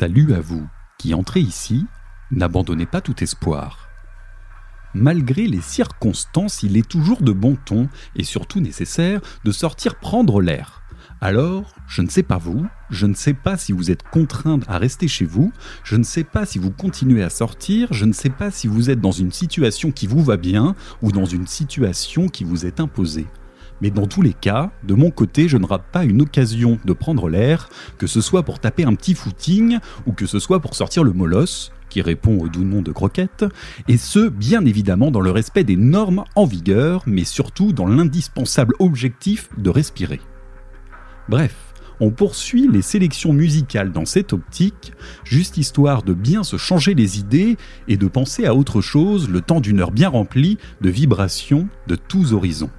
Salut à vous qui entrez ici, n'abandonnez pas tout espoir. Malgré les circonstances, il est toujours de bon ton et surtout nécessaire de sortir prendre l'air. Alors, je ne sais pas vous, je ne sais pas si vous êtes contraint à rester chez vous, je ne sais pas si vous continuez à sortir, je ne sais pas si vous êtes dans une situation qui vous va bien ou dans une situation qui vous est imposée. Mais dans tous les cas, de mon côté, je ne rate pas une occasion de prendre l'air, que ce soit pour taper un petit footing ou que ce soit pour sortir le molosse, qui répond au doux nom de croquette, et ce, bien évidemment dans le respect des normes en vigueur, mais surtout dans l'indispensable objectif de respirer. Bref, on poursuit les sélections musicales dans cette optique, juste histoire de bien se changer les idées et de penser à autre chose le temps d'une heure bien remplie de vibrations de tous horizons.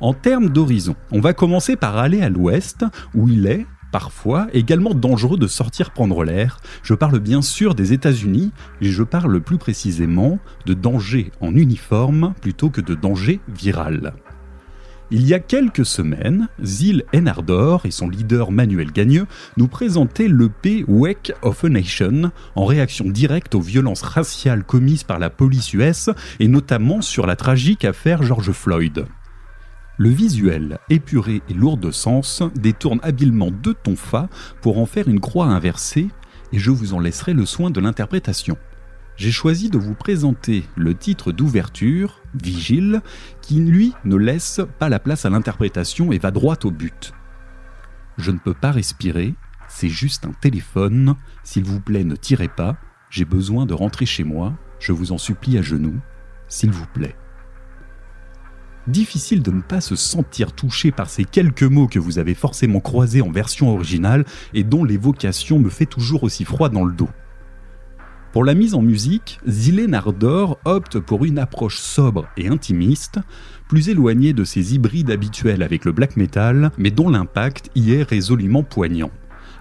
En termes d'horizon, on va commencer par aller à l'ouest, où il est, parfois, également dangereux de sortir prendre l'air. Je parle bien sûr des États-Unis, et je parle plus précisément de danger en uniforme plutôt que de danger viral. Il y a quelques semaines, Zil Enardor et son leader Manuel Gagneux nous présentaient l'EP Wake of a Nation en réaction directe aux violences raciales commises par la police US et notamment sur la tragique affaire George Floyd. Le visuel, épuré et lourd de sens, détourne habilement deux tons fa pour en faire une croix inversée, et je vous en laisserai le soin de l'interprétation. J'ai choisi de vous présenter le titre d'ouverture, Vigile, qui lui ne laisse pas la place à l'interprétation et va droit au but. Je ne peux pas respirer, c'est juste un téléphone, s'il vous plaît ne tirez pas, j'ai besoin de rentrer chez moi, je vous en supplie à genoux, s'il vous plaît. Difficile de ne pas se sentir touché par ces quelques mots que vous avez forcément croisés en version originale et dont l'évocation me fait toujours aussi froid dans le dos. Pour la mise en musique, Zilé Nardor opte pour une approche sobre et intimiste, plus éloignée de ses hybrides habituels avec le black metal, mais dont l'impact y est résolument poignant.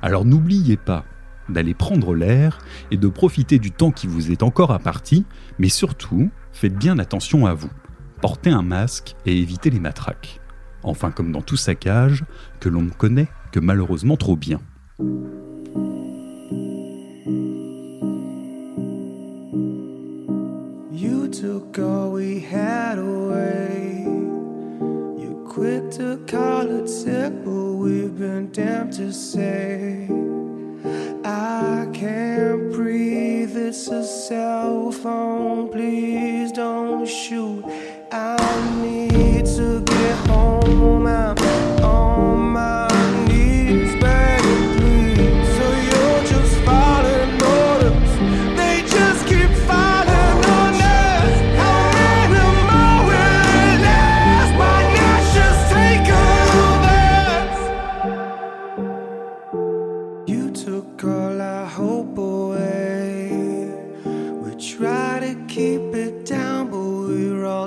Alors n'oubliez pas d'aller prendre l'air et de profiter du temps qui vous est encore imparti, mais surtout, faites bien attention à vous. Portez un masque et évitez les matraques. Enfin comme dans tout saccage, que l'on ne connaît que malheureusement trop bien. I can't breathe, it's a cell phone. Please don't shoot. I need to get home. I'm on my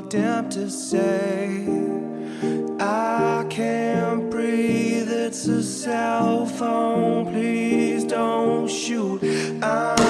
damned to say. I can't breathe, it's a cell phone. Please don't shoot. I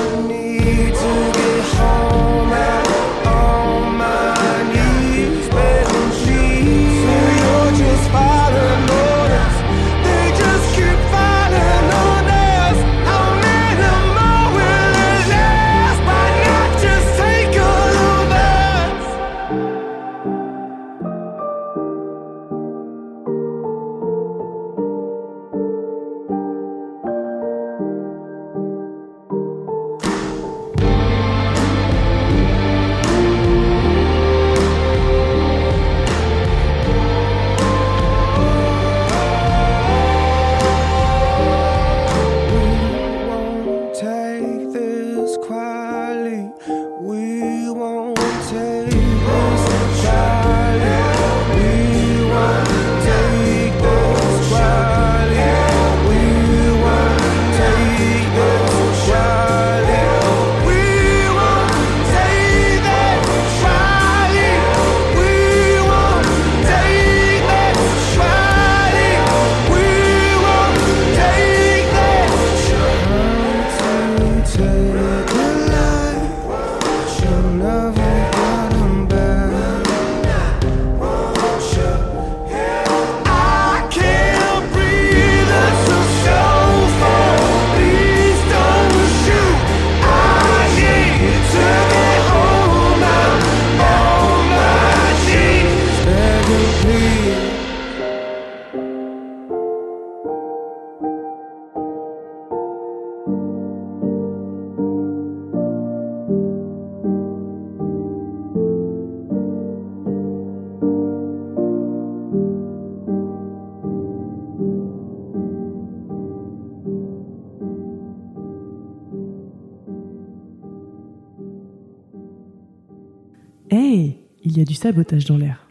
il y a du sabotage dans l'air.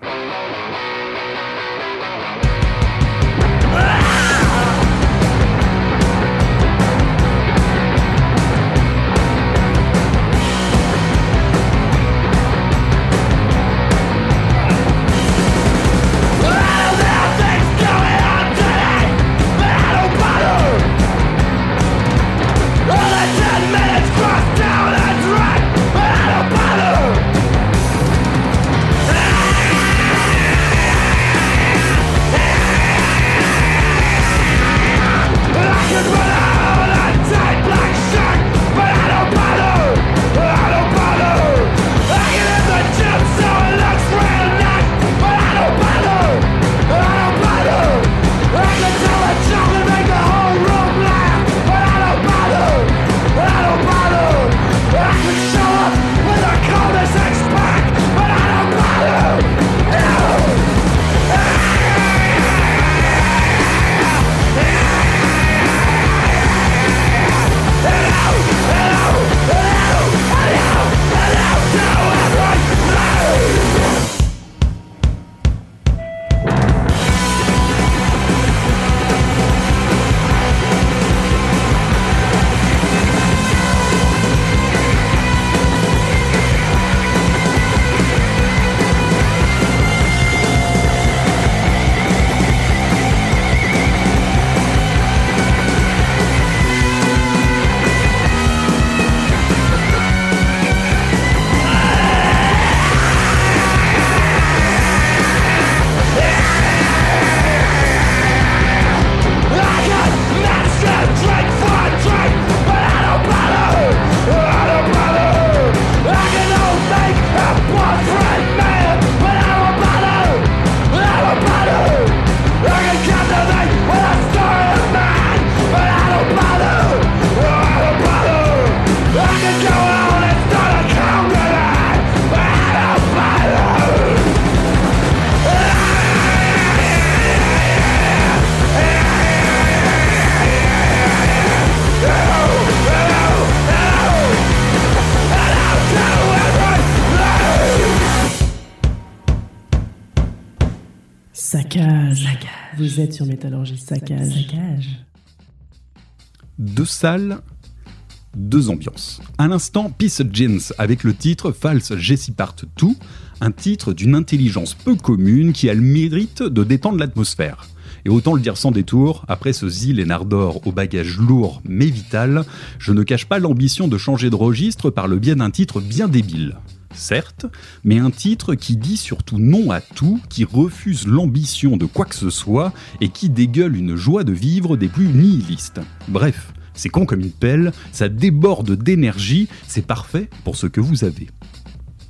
Vous êtes sur Métallurgie Saccage. Saccage. Deux salles, deux ambiances. À l'instant, Peace Jeans avec le titre False Jessie Part 2, un titre d'une intelligence peu commune qui a le mérite de détendre l'atmosphère. Et autant le dire sans détour, après ce Zil et Nardor au bagage lourd mais vital, je ne cache pas l'ambition de changer de registre par le biais d'un titre bien débile certes, mais un titre qui dit surtout non à tout, qui refuse l'ambition de quoi que ce soit et qui dégueule une joie de vivre des plus nihilistes. Bref, c'est con comme une pelle, ça déborde d'énergie, c'est parfait pour ce que vous avez.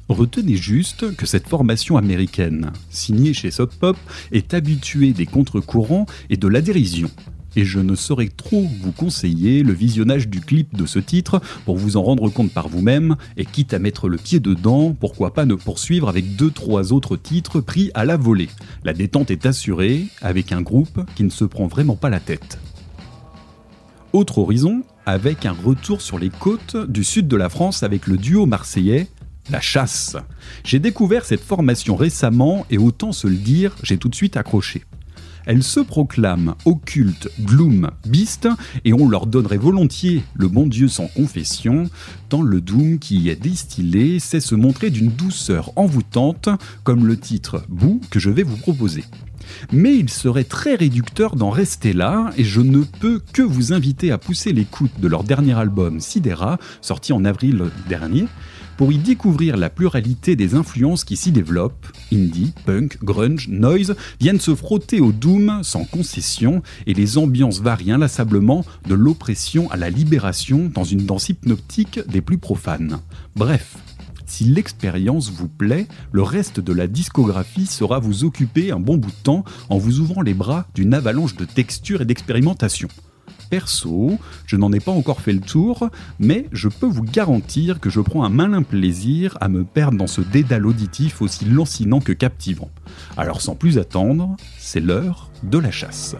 Retenez juste que cette formation américaine, signée chez Sop Pop, est habituée des contre-courants et de la dérision et je ne saurais trop vous conseiller le visionnage du clip de ce titre pour vous en rendre compte par vous-même, et quitte à mettre le pied dedans, pourquoi pas ne poursuivre avec deux trois autres titres pris à la volée. La détente est assurée avec un groupe qui ne se prend vraiment pas la tête. Autre horizon, avec un retour sur les côtes du sud de la France avec le duo marseillais la chasse. J'ai découvert cette formation récemment et autant se le dire, j'ai tout de suite accroché. Elle se proclame occulte, gloom, beast, et on leur donnerait volontiers le bon Dieu sans confession, tant le doom qui y est distillé sait se montrer d'une douceur envoûtante, comme le titre Bou que je vais vous proposer. Mais il serait très réducteur d'en rester là, et je ne peux que vous inviter à pousser l'écoute de leur dernier album Sidera, sorti en avril dernier, pour y découvrir la pluralité des influences qui s'y développent. Indie, punk, grunge, noise viennent se frotter au doom sans concession et les ambiances varient inlassablement de l'oppression à la libération dans une danse hypnotique des plus profanes. Bref, si l'expérience vous plaît, le reste de la discographie sera vous occuper un bon bout de temps en vous ouvrant les bras d'une avalanche de textures et d'expérimentation perso, je n'en ai pas encore fait le tour, mais je peux vous garantir que je prends un malin plaisir à me perdre dans ce dédale auditif aussi lancinant que captivant. Alors sans plus attendre, c'est l'heure de la chasse.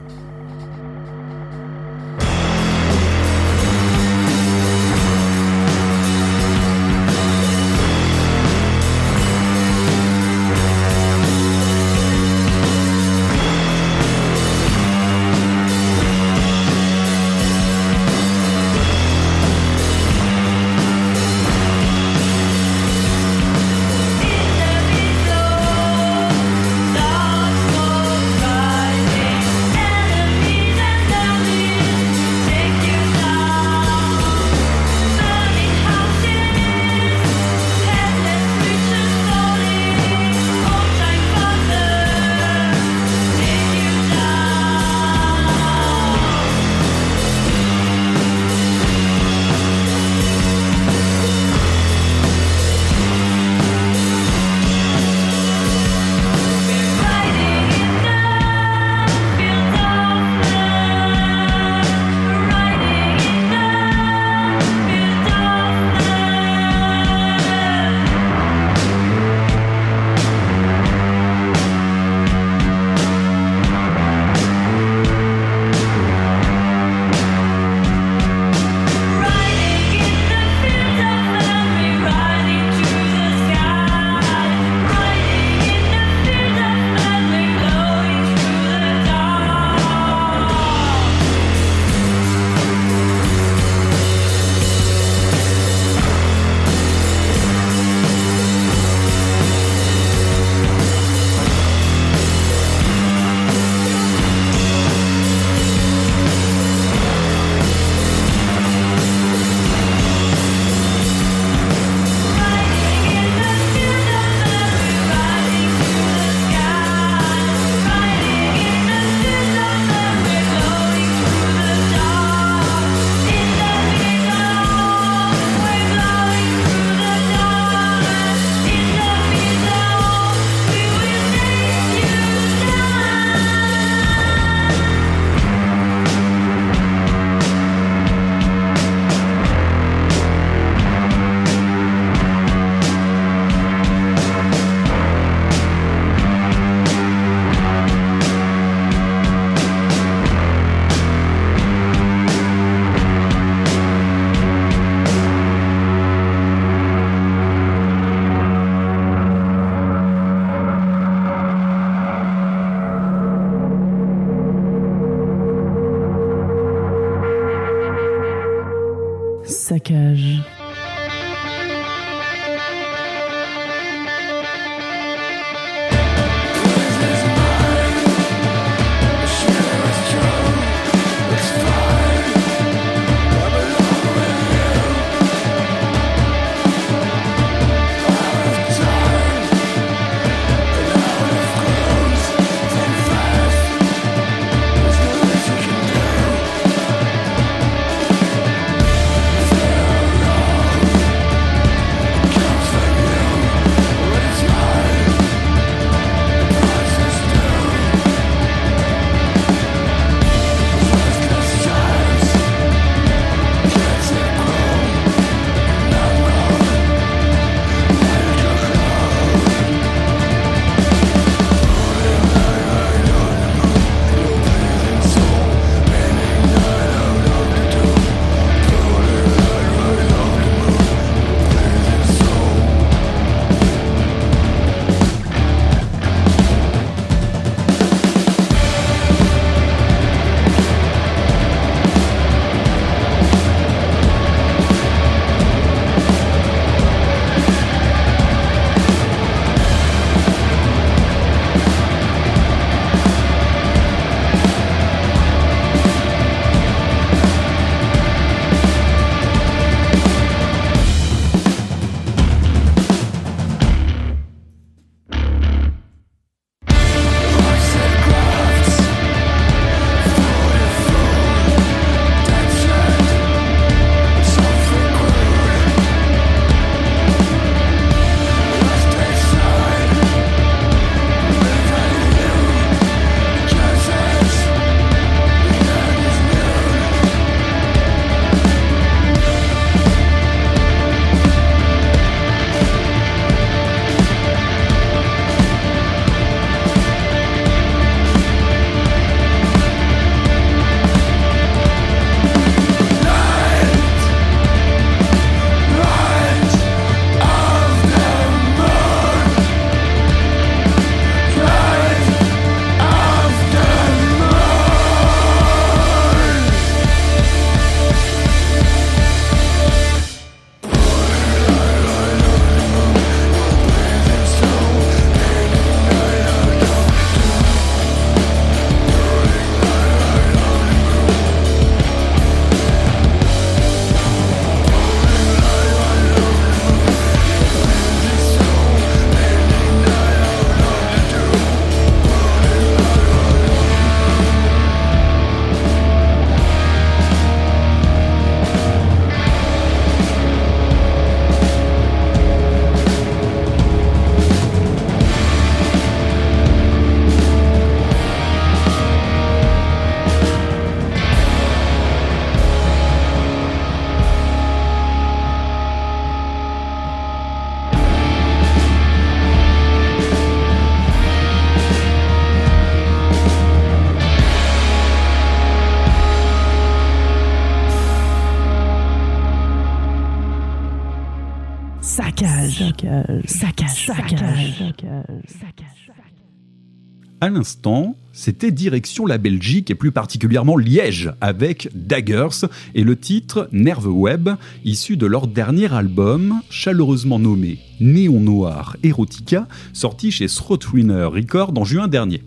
À l'instant, c'était direction la Belgique et plus particulièrement Liège avec Daggers et le titre Nerve Web, issu de leur dernier album, chaleureusement nommé Néon Noir Erotica, sorti chez Throatwinner Records en juin dernier.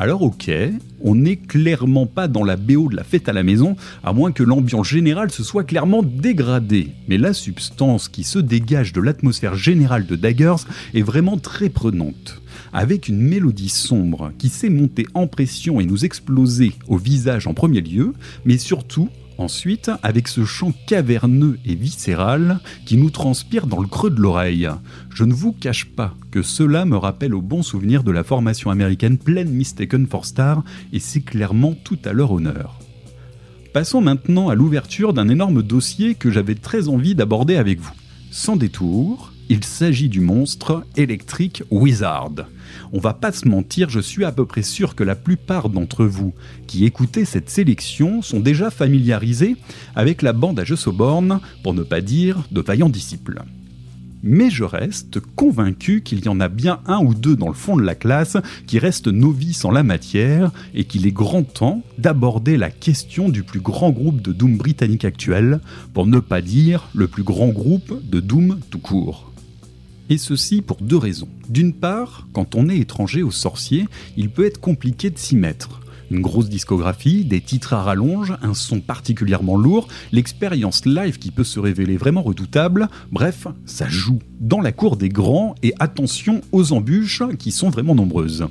Alors ok, on n'est clairement pas dans la BO de la fête à la maison, à moins que l'ambiance générale se soit clairement dégradée. Mais la substance qui se dégage de l'atmosphère générale de Daggers est vraiment très prenante. Avec une mélodie sombre qui sait monter en pression et nous exploser au visage en premier lieu, mais surtout Ensuite, avec ce chant caverneux et viscéral qui nous transpire dans le creux de l'oreille. Je ne vous cache pas que cela me rappelle au bon souvenir de la formation américaine Plain Mistaken for Star et c'est clairement tout à leur honneur. Passons maintenant à l'ouverture d'un énorme dossier que j'avais très envie d'aborder avec vous. Sans détour, il s'agit du monstre électrique Wizard. On va pas se mentir, je suis à peu près sûr que la plupart d'entre vous qui écoutez cette sélection sont déjà familiarisés avec la bande à Jeux pour ne pas dire de vaillants disciples. Mais je reste convaincu qu'il y en a bien un ou deux dans le fond de la classe qui restent novices en la matière et qu'il est grand temps d'aborder la question du plus grand groupe de Doom britannique actuel, pour ne pas dire le plus grand groupe de Doom tout court. Et ceci pour deux raisons. D'une part, quand on est étranger aux sorciers, il peut être compliqué de s'y mettre. Une grosse discographie, des titres à rallonge, un son particulièrement lourd, l'expérience live qui peut se révéler vraiment redoutable, bref, ça joue dans la cour des grands et attention aux embûches qui sont vraiment nombreuses.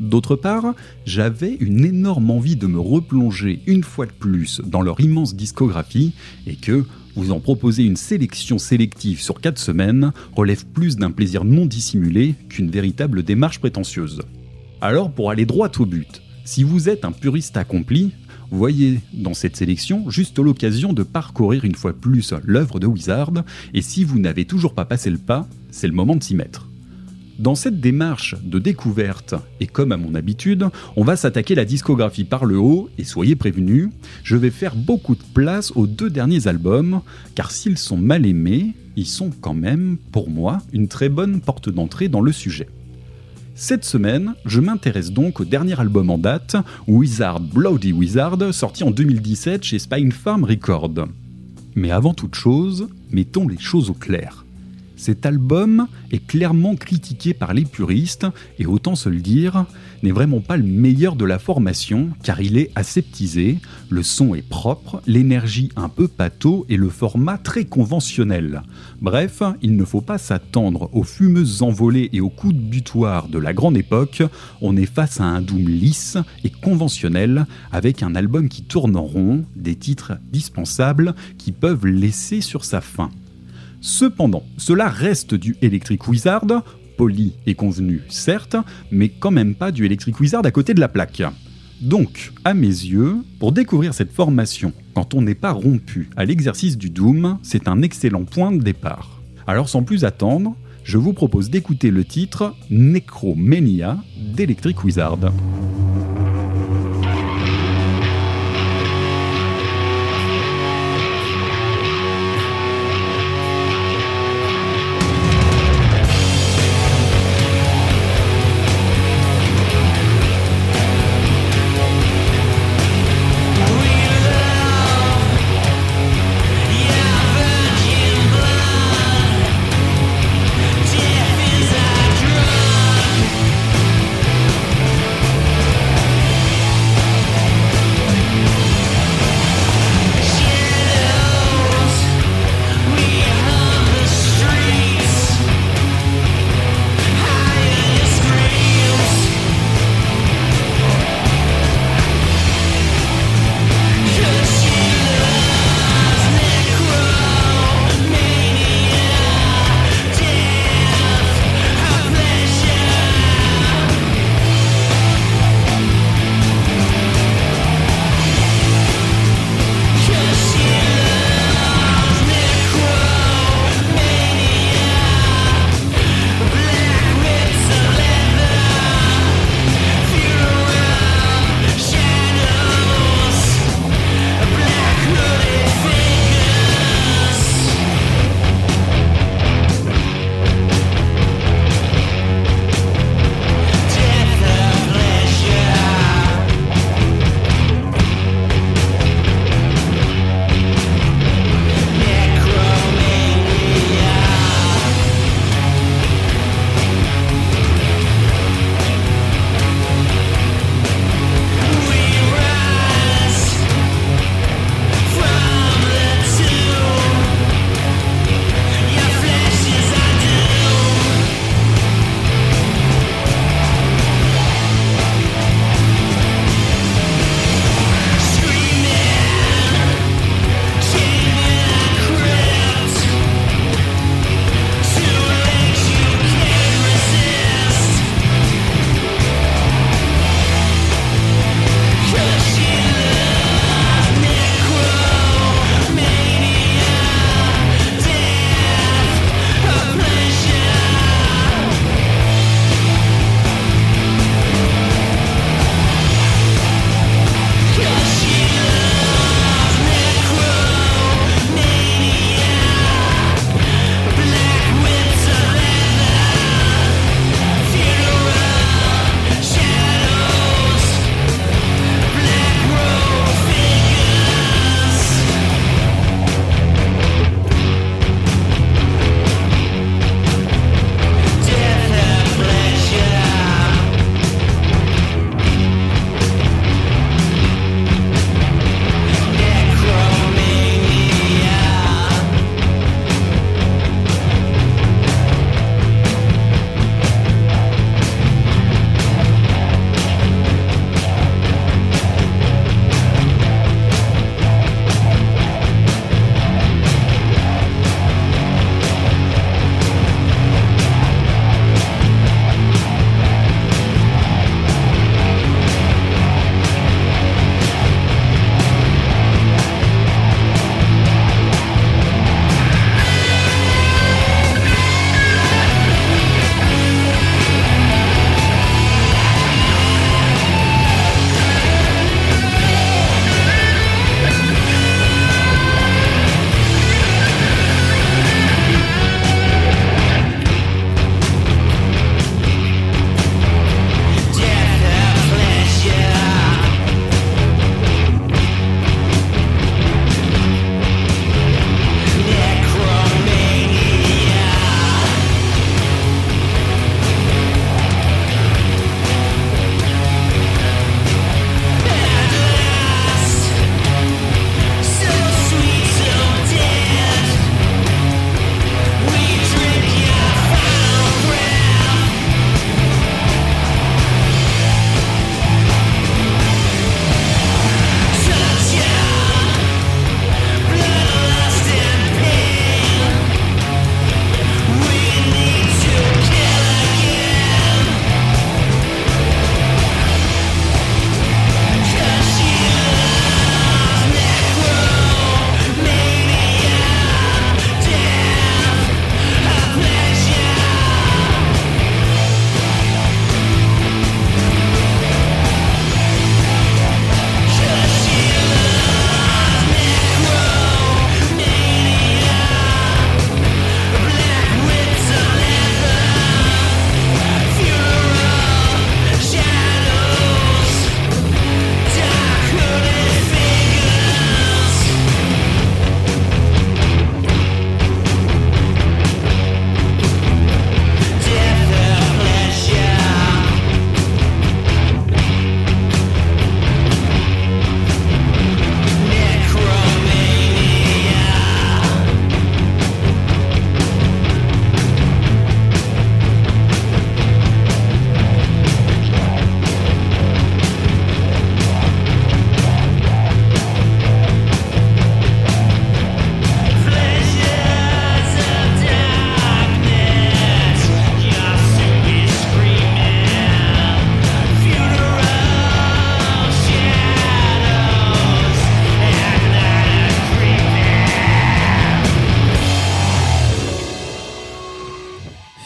D'autre part, j'avais une énorme envie de me replonger une fois de plus dans leur immense discographie et que, vous en proposer une sélection sélective sur 4 semaines relève plus d'un plaisir non dissimulé qu'une véritable démarche prétentieuse. Alors pour aller droit au but, si vous êtes un puriste accompli, voyez dans cette sélection juste l'occasion de parcourir une fois plus l'œuvre de Wizard, et si vous n'avez toujours pas passé le pas, c'est le moment de s'y mettre. Dans cette démarche de découverte, et comme à mon habitude, on va s'attaquer la discographie par le haut, et soyez prévenus, je vais faire beaucoup de place aux deux derniers albums, car s'ils sont mal aimés, ils sont quand même, pour moi, une très bonne porte d'entrée dans le sujet. Cette semaine, je m'intéresse donc au dernier album en date, Wizard Bloody Wizard, sorti en 2017 chez Spine Farm Records. Mais avant toute chose, mettons les choses au clair. Cet album est clairement critiqué par les puristes, et autant se le dire, n'est vraiment pas le meilleur de la formation, car il est aseptisé, le son est propre, l'énergie un peu pâteau et le format très conventionnel. Bref, il ne faut pas s'attendre aux fumeuses envolées et aux coups de butoir de la grande époque, on est face à un Doom lisse et conventionnel, avec un album qui tourne en rond, des titres dispensables qui peuvent laisser sur sa fin. Cependant, cela reste du Electric Wizard, poli et convenu certes, mais quand même pas du Electric Wizard à côté de la plaque. Donc, à mes yeux, pour découvrir cette formation quand on n'est pas rompu à l'exercice du Doom, c'est un excellent point de départ. Alors sans plus attendre, je vous propose d'écouter le titre Necromania d'Electric Wizard.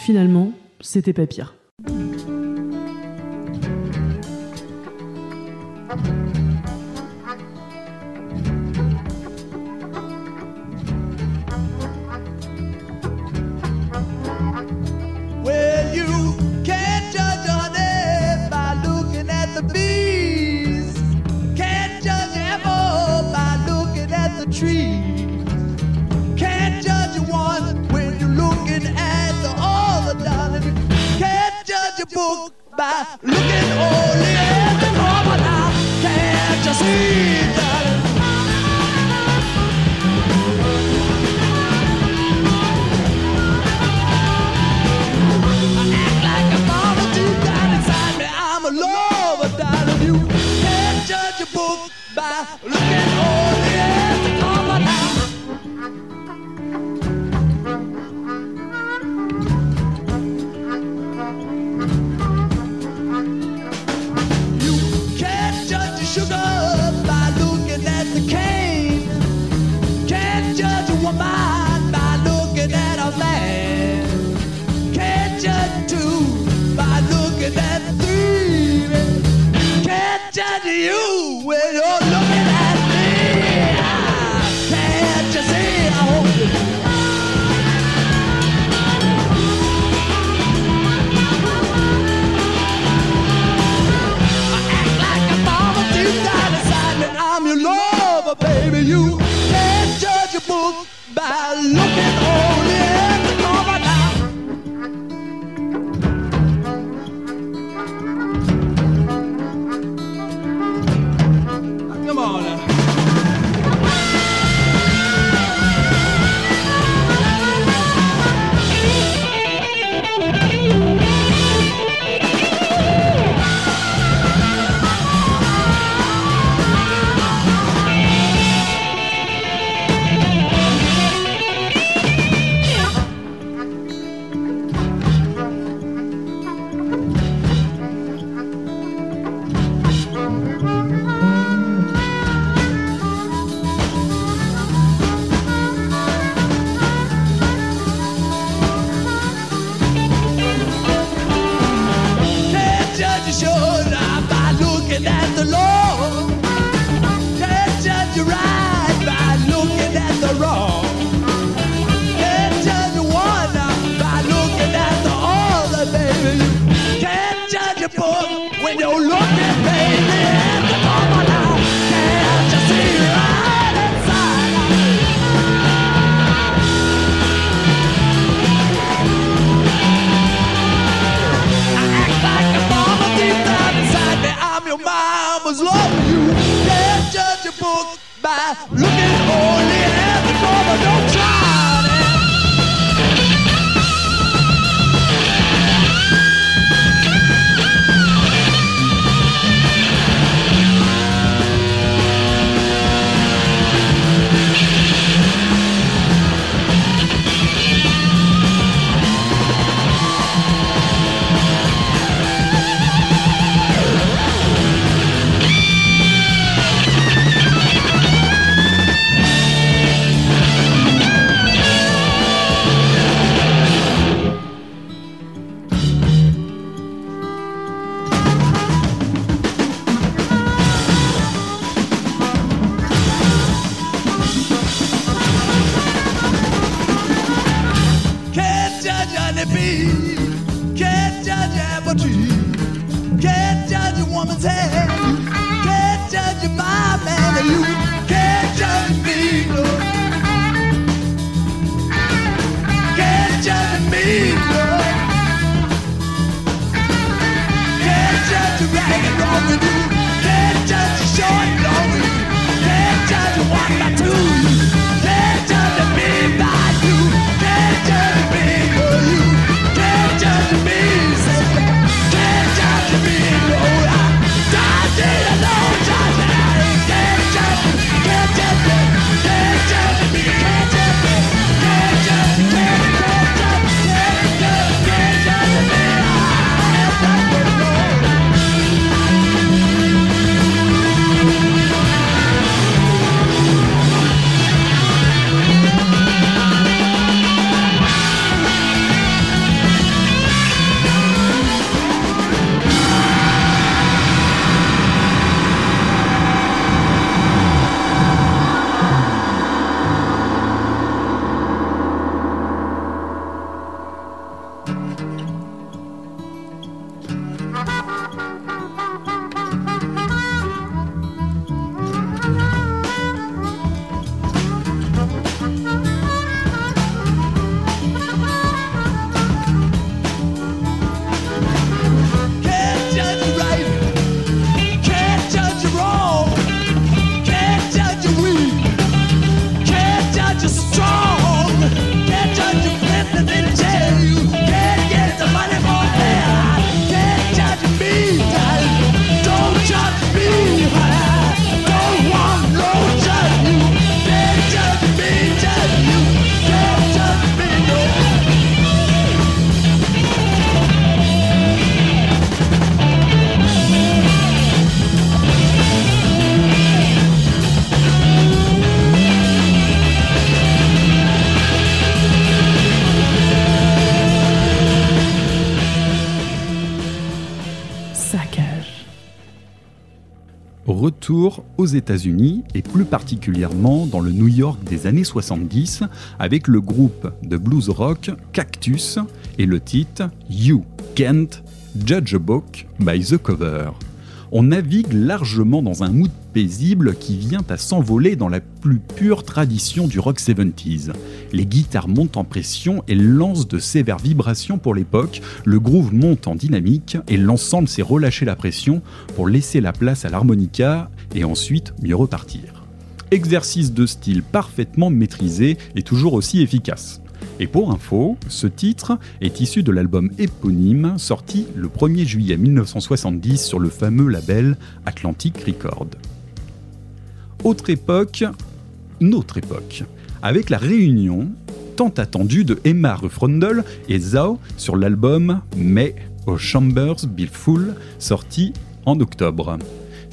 finalement, c'était pas pire. Look at country. Can't judge a woman's head. can't judge a man. You aux États-Unis et plus particulièrement dans le New York des années 70 avec le groupe de blues rock Cactus et le titre You Can't Judge a Book by the Cover on navigue largement dans un mood paisible qui vient à s'envoler dans la plus pure tradition du rock 70s. Les guitares montent en pression et lancent de sévères vibrations pour l'époque, le groove monte en dynamique et l'ensemble s'est relâché la pression pour laisser la place à l'harmonica et ensuite mieux repartir. Exercice de style parfaitement maîtrisé et toujours aussi efficace. Et pour info, ce titre est issu de l'album éponyme sorti le 1er juillet 1970 sur le fameux label Atlantic Records. Autre époque, notre époque, avec la réunion tant attendue de Emma Ruffrundle et Zao sur l'album May aux Chambers Be Full sorti en octobre.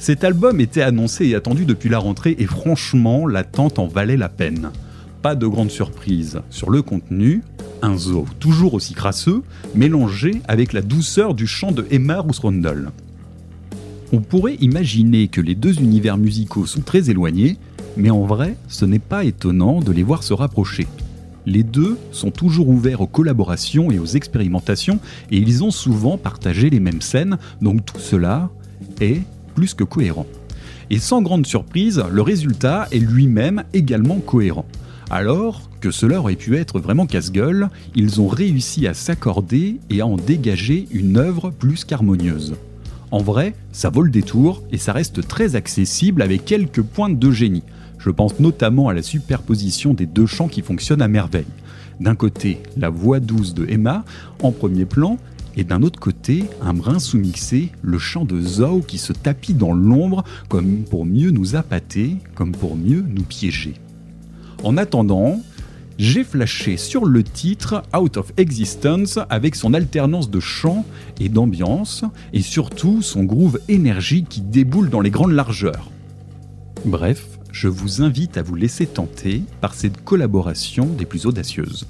Cet album était annoncé et attendu depuis la rentrée et franchement l'attente en valait la peine pas de grande surprise sur le contenu, un zoo toujours aussi crasseux, mélangé avec la douceur du chant de Emma Rousrondel. On pourrait imaginer que les deux univers musicaux sont très éloignés, mais en vrai, ce n'est pas étonnant de les voir se rapprocher. Les deux sont toujours ouverts aux collaborations et aux expérimentations, et ils ont souvent partagé les mêmes scènes, donc tout cela est plus que cohérent. Et sans grande surprise, le résultat est lui-même également cohérent. Alors que cela aurait pu être vraiment casse-gueule, ils ont réussi à s'accorder et à en dégager une œuvre plus qu'harmonieuse. En vrai, ça vaut le détour et ça reste très accessible avec quelques pointes de génie. Je pense notamment à la superposition des deux chants qui fonctionnent à merveille. D'un côté, la voix douce de Emma en premier plan, et d'un autre côté, un brin sous-mixé, le chant de Zhao qui se tapit dans l'ombre comme pour mieux nous appâter, comme pour mieux nous piéger. En attendant, j'ai flashé sur le titre Out of Existence avec son alternance de chant et d'ambiance et surtout son groove énergie qui déboule dans les grandes largeurs. Bref, je vous invite à vous laisser tenter par cette collaboration des plus audacieuses.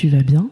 Tu vas bien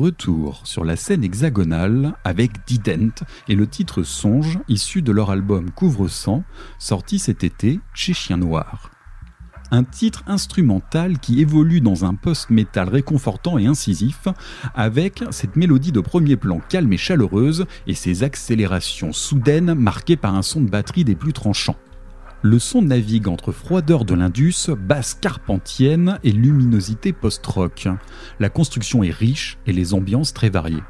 Retour sur la scène hexagonale avec Dident et le titre Songe issu de leur album Couvre-sang sorti cet été chez Chien Noir. Un titre instrumental qui évolue dans un post-metal réconfortant et incisif avec cette mélodie de premier plan calme et chaleureuse et ses accélérations soudaines marquées par un son de batterie des plus tranchants. Le son navigue entre froideur de l'Indus, basse carpentienne et luminosité post-rock. La construction est riche et les ambiances très variées.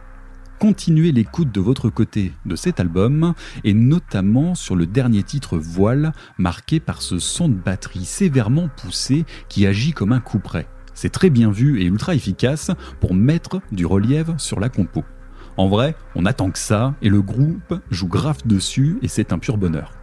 Continuez l'écoute de votre côté de cet album et notamment sur le dernier titre Voile marqué par ce son de batterie sévèrement poussé qui agit comme un coup près. C'est très bien vu et ultra efficace pour mettre du relief sur la compo. En vrai, on attend que ça et le groupe joue grave dessus et c'est un pur bonheur.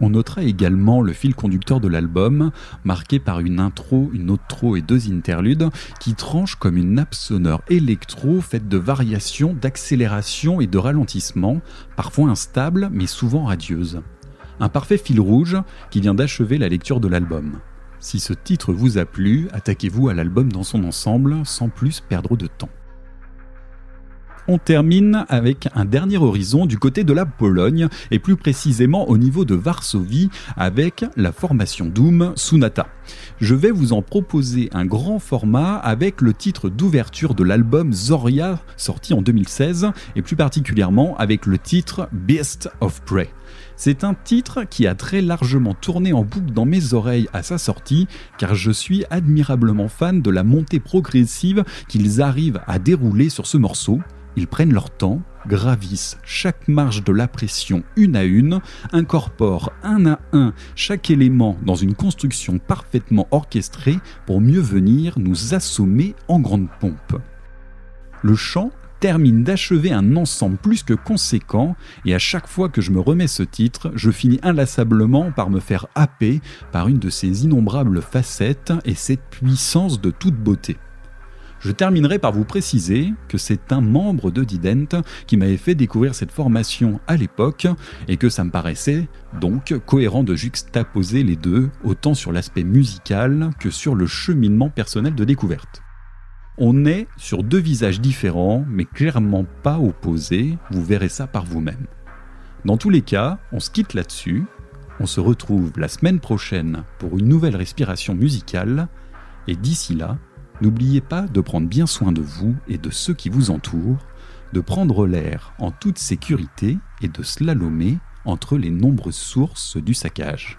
On notera également le fil conducteur de l'album, marqué par une intro, une outro et deux interludes, qui tranchent comme une nappe sonore électro faite de variations, d'accélération et de ralentissement, parfois instables mais souvent radieuses. Un parfait fil rouge qui vient d'achever la lecture de l'album. Si ce titre vous a plu, attaquez-vous à l'album dans son ensemble sans plus perdre de temps. On termine avec un dernier horizon du côté de la Pologne et plus précisément au niveau de Varsovie avec la formation Doom Sunata. Je vais vous en proposer un grand format avec le titre d'ouverture de l'album Zoria sorti en 2016 et plus particulièrement avec le titre Beast of Prey. C'est un titre qui a très largement tourné en boucle dans mes oreilles à sa sortie, car je suis admirablement fan de la montée progressive qu'ils arrivent à dérouler sur ce morceau. Ils prennent leur temps, gravissent chaque marge de la pression une à une, incorporent un à un chaque élément dans une construction parfaitement orchestrée pour mieux venir nous assommer en grande pompe. Le chant termine d'achever un ensemble plus que conséquent et à chaque fois que je me remets ce titre, je finis inlassablement par me faire happer par une de ses innombrables facettes et cette puissance de toute beauté. Je terminerai par vous préciser que c'est un membre de Dident qui m'avait fait découvrir cette formation à l'époque et que ça me paraissait donc cohérent de juxtaposer les deux autant sur l'aspect musical que sur le cheminement personnel de découverte. On est sur deux visages différents mais clairement pas opposés, vous verrez ça par vous-même. Dans tous les cas, on se quitte là-dessus, on se retrouve la semaine prochaine pour une nouvelle respiration musicale et d'ici là, N'oubliez pas de prendre bien soin de vous et de ceux qui vous entourent, de prendre l'air en toute sécurité et de slalomer entre les nombreuses sources du saccage.